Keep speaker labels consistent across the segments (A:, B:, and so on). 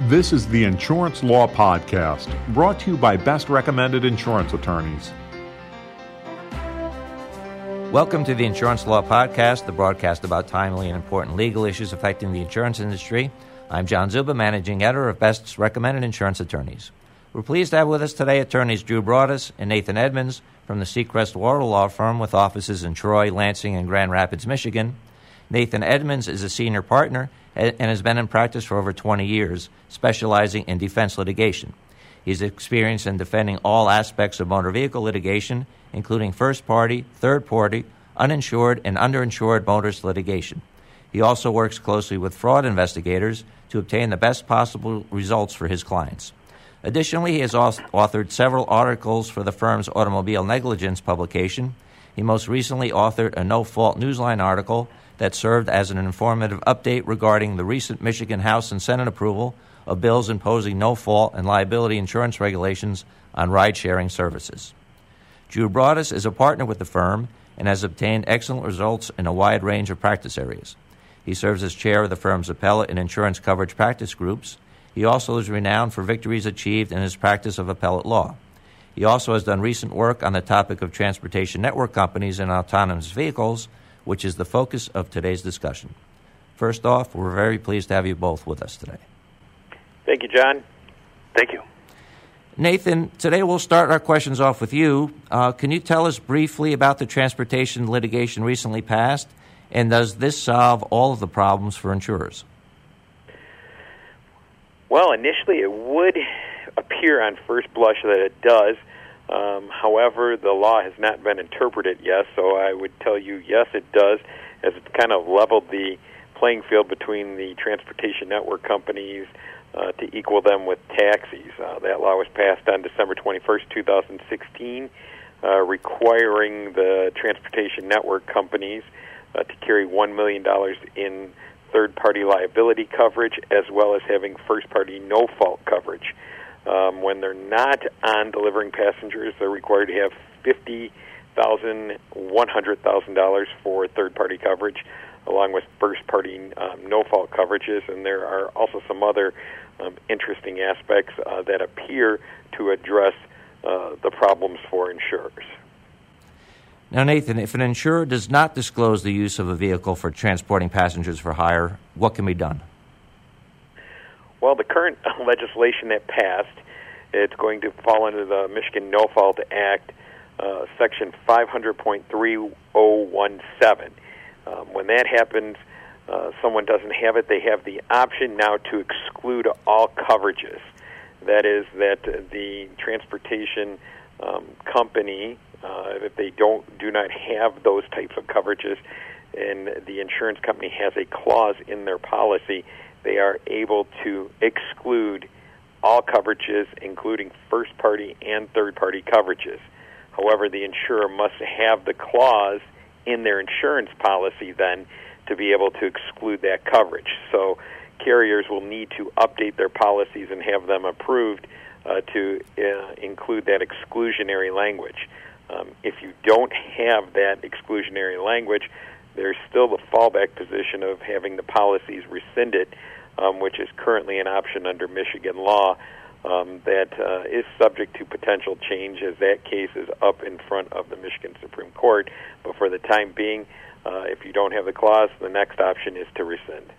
A: This is the Insurance Law Podcast, brought to you by Best Recommended Insurance Attorneys.
B: Welcome to the Insurance Law Podcast, the broadcast about timely and important legal issues affecting the insurance industry. I'm John Czuba, managing editor of Best Recommended Insurance Attorneys. We're pleased to have with us today attorneys Drew Broaddus and Nathan Edmonds from the Secrest Wardle Law Firm with offices in Troy, Lansing, and Grand Rapids, Michigan. Nathan Edmonds is a senior partner and has been in practice for over 20 years, specializing in defense litigation. He's experienced in defending all aspects of motor vehicle litigation, including first party, third party, uninsured, and underinsured motorist litigation. He also works closely with fraud investigators to obtain the best possible results for his clients. Additionally, he has authored several articles for the firm's automobile negligence publication. He most recently authored a no fault newsline article that served as an informative update regarding the recent Michigan House and Senate approval of bills imposing no fault and liability insurance regulations on ride sharing services. Drew Broaddus is a partner with the firm and has obtained excellent results in a wide range of practice areas. He serves as chair of the firm's appellate and insurance coverage practice groups. He also is renowned for victories achieved in his practice of appellate law. He also has done recent work on the topic of transportation network companies and autonomous vehicles which is the focus of today's discussion. First off, we're very pleased to have you both with us today.
C: Thank you, John.
D: Thank you.
B: Nathan, today we'll start our questions off with you. Uh, can you tell us briefly about the transportation litigation recently passed, and does this solve all of the problems for insurers?
C: Well, initially it would appear on first blush that it does. Um, however, the law has not been interpreted yet, so I would tell you yes, it does, as it kind of leveled the playing field between the transportation network companies uh, to equal them with taxis. Uh, that law was passed on December 21st, 2016, uh, requiring the transportation network companies uh, to carry $1 million in third party liability coverage as well as having first party no fault coverage. Um, when they're not on delivering passengers, they're required to have fifty thousand, one hundred thousand dollars for third-party coverage, along with first-party um, no-fault coverages. And there are also some other um, interesting aspects uh, that appear to address uh, the problems for insurers.
B: Now, Nathan, if an insurer does not disclose the use of a vehicle for transporting passengers for hire, what can be done?
C: Well, the current legislation that passed, it's going to fall under the Michigan No Fault Act, uh, Section 500.3017. Um, when that happens, uh, someone doesn't have it, they have the option now to exclude all coverages. That is, that the transportation um, company, uh, if they don't do not have those types of coverages, and the insurance company has a clause in their policy they are able to exclude all coverages, including first party and third party coverages. However, the insurer must have the clause in their insurance policy then to be able to exclude that coverage. So carriers will need to update their policies and have them approved uh, to uh, include that exclusionary language. Um, if you don't have that exclusionary language, there's still the fallback position of having the policies rescinded um, which is currently an option under Michigan law. Um, that uh, is subject to potential change as that case is up in front of the Michigan Supreme Court. But for the time being, uh, if you don't have the clause, the next option is to rescind.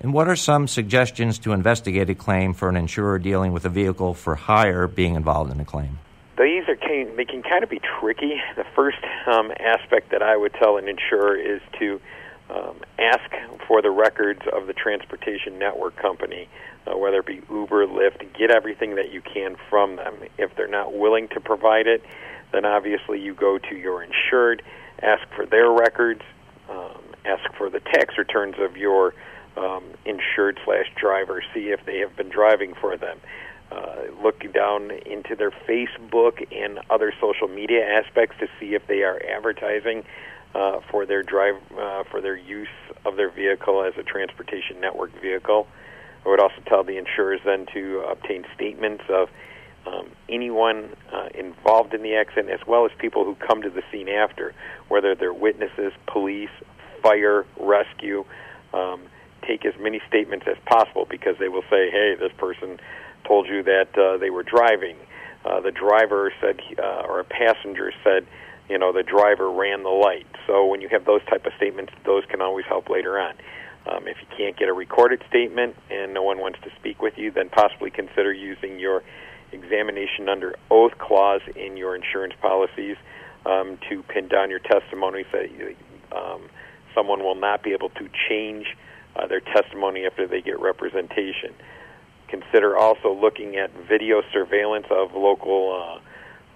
B: And what are some suggestions to investigate a claim for an insurer dealing with a vehicle for hire being involved in a claim?
C: These are they can kind of be tricky. The first um, aspect that I would tell an insurer is to um, ask for the records of the transportation network company, uh, whether it be Uber, Lyft, get everything that you can from them. If they're not willing to provide it, then obviously you go to your insured, ask for their records, um, ask for the tax returns of your um, insured slash driver, see if they have been driving for them. Uh, look down into their Facebook and other social media aspects to see if they are advertising uh, for their drive uh, for their use of their vehicle as a transportation network vehicle. I would also tell the insurers then to obtain statements of um, anyone uh, involved in the accident, as well as people who come to the scene after, whether they're witnesses, police, fire, rescue. Um, take as many statements as possible because they will say, "Hey, this person told you that uh, they were driving." Uh, the driver said, uh, or a passenger said, you know, the driver ran the light. So when you have those type of statements, those can always help later on. Um, if you can't get a recorded statement and no one wants to speak with you, then possibly consider using your examination under oath clause in your insurance policies um, to pin down your testimony so that um, someone will not be able to change uh, their testimony after they get representation. Consider also looking at video surveillance of local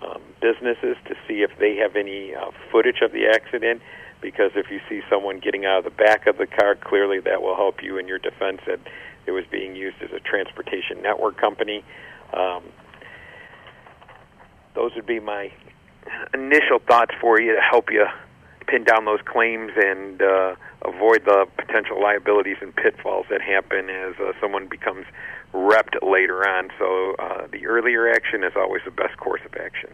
C: uh, um, businesses to see if they have any uh, footage of the accident. Because if you see someone getting out of the back of the car, clearly that will help you in your defense that it was being used as a transportation network company. Um, those would be my initial thoughts for you to help you pin down those claims and uh, avoid the potential liabilities and pitfalls that happen as uh, someone becomes repped later on. So uh, the earlier action is always the best course of action.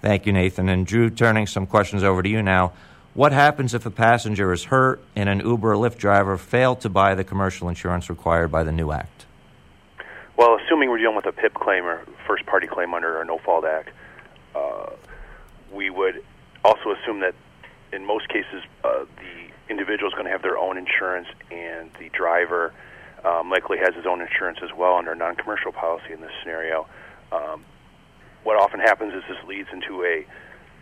B: Thank you, Nathan. And Drew, turning some questions over to you now. What happens if a passenger is hurt and an Uber or Lyft driver failed to buy the commercial insurance required by the new act?
D: Well, assuming we're dealing with a PIP claim or first party claim under a No Fault Act, uh, we would also assume that in most cases uh, the individual is going to have their own insurance and the driver um, likely has his own insurance as well under a non commercial policy in this scenario. Um, what often happens is this leads into a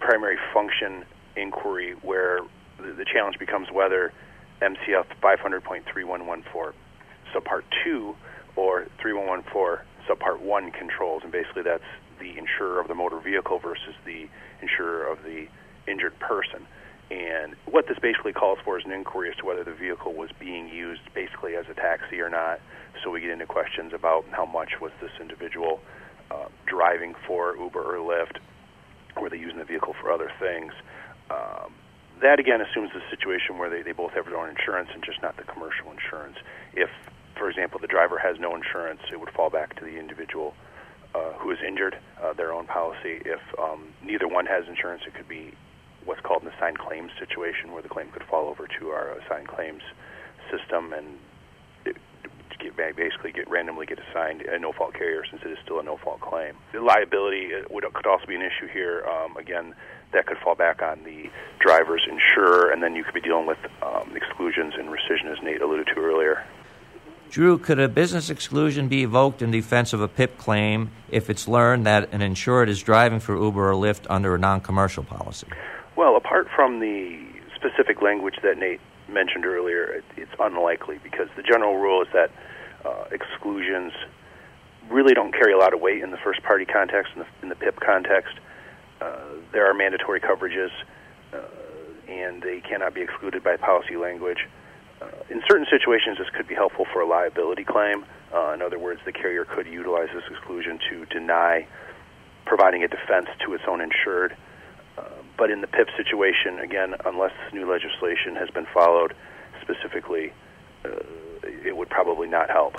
D: primary function inquiry where the, the challenge becomes whether MCL 500.3114 subpart 2 or 3114 subpart 1 controls, and basically that's the insurer of the motor vehicle versus the insurer of the injured person. And what this basically calls for is an inquiry as to whether the vehicle was being used basically as a taxi or not. So we get into questions about how much was this individual uh, driving for Uber or Lyft? Were they using the vehicle for other things? Um, that again assumes the situation where they, they both have their own insurance and just not the commercial insurance. If, for example, the driver has no insurance, it would fall back to the individual uh, who is injured, uh, their own policy. If um, neither one has insurance, it could be what's called an assigned claims situation, where the claim could fall over to our assigned claims system and it, basically get randomly get assigned a no fault carrier since it is still a no fault claim. The liability uh, would could also be an issue here. Um, again, that could fall back on the driver's insurer, and then you could be dealing with um, exclusions and rescission, as Nate alluded to earlier.
B: Drew, could a business exclusion be evoked in defense of a PIP claim if it's learned that an insured is driving for Uber or Lyft under a non commercial policy?
D: Well, apart from the specific language that Nate mentioned earlier, it's unlikely because the general rule is that uh, exclusions really don't carry a lot of weight in the first party context, in the, in the PIP context. Uh, there are mandatory coverages, uh, and they cannot be excluded by policy language. Uh, in certain situations, this could be helpful for a liability claim. Uh, in other words, the carrier could utilize this exclusion to deny providing a defense to its own insured. But in the PIP situation, again, unless new legislation has been followed specifically, uh, it would probably not help.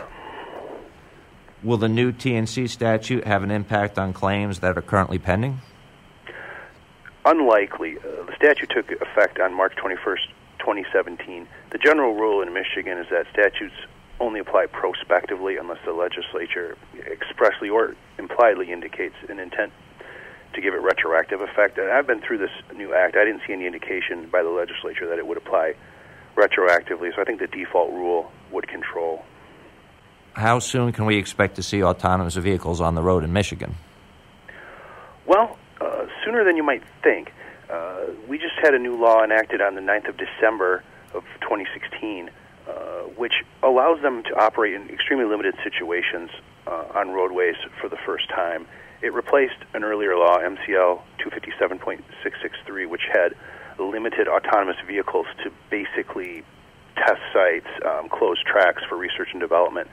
B: Will the new TNC statute have an impact on claims that are currently pending?
D: Unlikely. Uh, the statute took effect on March 21st, 2017. The general rule in Michigan is that statutes only apply prospectively unless the legislature expressly or impliedly indicates an intent to give it retroactive effect. And I've been through this new act. I didn't see any indication by the legislature that it would apply retroactively. So I think the default rule would control.
B: How soon can we expect to see autonomous vehicles on the road in Michigan?
D: Well, uh, sooner than you might think. Uh, we just had a new law enacted on the 9th of December of 2016, uh, which allows them to operate in extremely limited situations uh, on roadways for the first time. It replaced an earlier law, MCL 257.663, which had limited autonomous vehicles to basically test sites, um, closed tracks for research and development.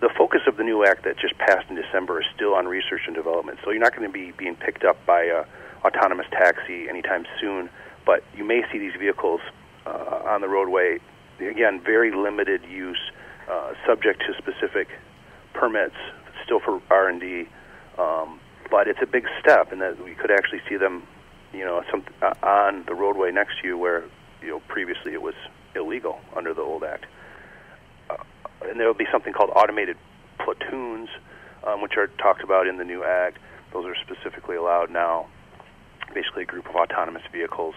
D: The focus of the new act that just passed in December is still on research and development. So you're not going to be being picked up by a autonomous taxi anytime soon, but you may see these vehicles uh, on the roadway. Again, very limited use, uh, subject to specific permits, still for R and D. Um, but it's a big step, in that we could actually see them, you know, some uh, on the roadway next to you, where you know previously it was illegal under the old act. and there will be something called automated platoons, um, which are talked about in the new act. Those are specifically allowed now. Basically, a group of autonomous vehicles.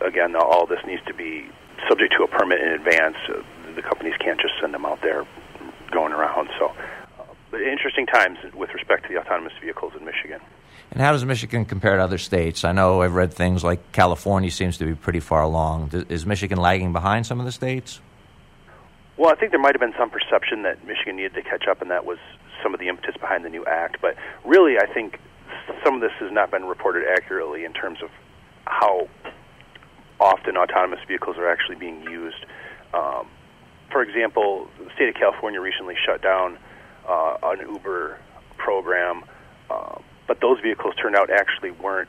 D: Again, all this needs to be subject to a permit in advance. Uh, the companies can't just send them out there going around. So, uh, interesting times with respect to the autonomous vehicles in Michigan.
B: And how does Michigan compare to other states? I know I've read things like California seems to be pretty far along. Is Michigan lagging behind some of the states?
D: Well, I think there might have been some perception that Michigan needed to catch up, and that was some of the impetus behind the new act. But really, I think some of this has not been reported accurately in terms of how often autonomous vehicles are actually being used. Um, for example, the state of California recently shut down uh, an Uber program, uh, but those vehicles turned out actually weren't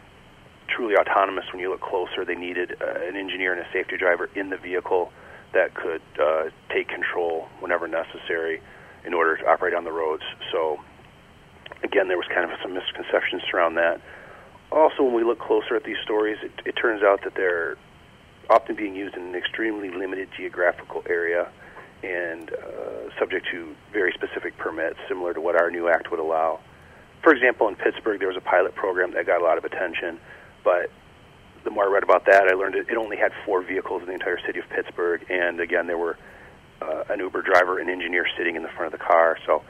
D: truly autonomous when you look closer. They needed uh, an engineer and a safety driver in the vehicle that could uh, take control whenever necessary in order to operate on the roads. So, again, there was kind of some misconceptions around that. Also, when we look closer at these stories, it, it turns out that they're often being used in an extremely limited geographical area and uh, subject to very specific similar to what our new act would allow. For example, in Pittsburgh, there was a pilot program that got a lot of attention, but the more I read about that, I learned it, only had four vehicles in the entire city of Pittsburgh, and again, there were uh, an Uber driver and engineer sitting in the front of the car. So,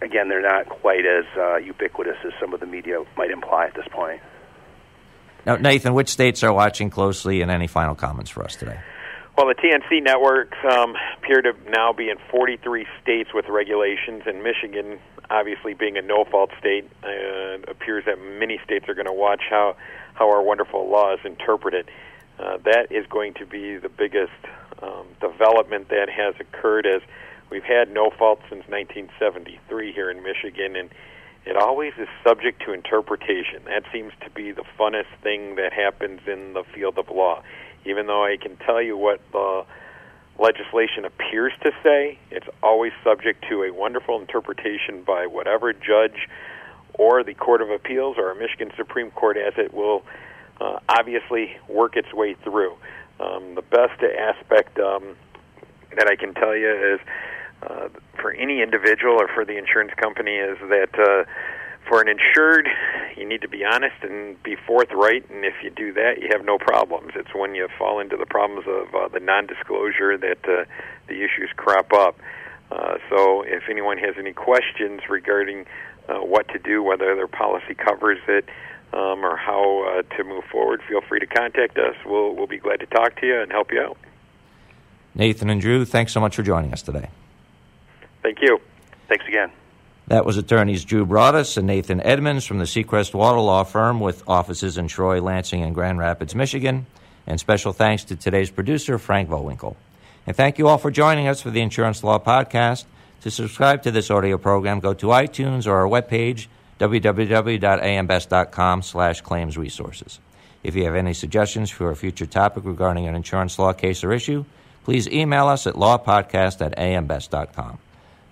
D: again, they're not quite as uh, ubiquitous as some of the media might imply at this point.
B: Now, Nathan, which states are watching closely, and any final comments for us today?
C: Well, the TNC networks um, appear to now be in 43 states with regulations, and Michigan, obviously being a no-fault state, uh, appears that many states are going to watch how how our wonderful law is interpreted. Uh, that is going to be the biggest um, development that has occurred as we've had no fault since 1973 here in Michigan, and it always is subject to interpretation. That seems to be the funnest thing that happens in the field of law. Even though I can tell you what the legislation appears to say, it's always subject to a wonderful interpretation by whatever judge or the Court of Appeals or Michigan Supreme Court as it will uh, obviously work its way through. Um, the best aspect um, that I can tell you is uh, for any individual or for the insurance company is that uh, for an insured, you need to be honest and be forthright, and if you do that, you have no problems. It's when you fall into the problems of uh, the non-disclosure that uh, the issues crop up. Uh, so, if anyone has any questions regarding uh, what to do, whether their policy covers it, um, or how uh, to move forward, feel free to contact us. We'll, we'll be glad to talk to you and help you out.
B: Nathan and Drew, thanks so much for joining us today.
C: Thank you.
D: Thanks again.
B: That was attorneys Drew Broaddus and Nathan Edmonds from the Secrest Wardle Law Firm with offices in Troy, Lansing, and Grand Rapids, Michigan. And special thanks to today's producer, Frank Vowinkel. And thank you all for joining us for the Insurance Law Podcast. To subscribe to this audio program, go to iTunes or our webpage, www.ambest.com slash claims resources. If you have any suggestions for a future topic regarding an insurance law case or issue, please email us at lawpodcast at ambest.com.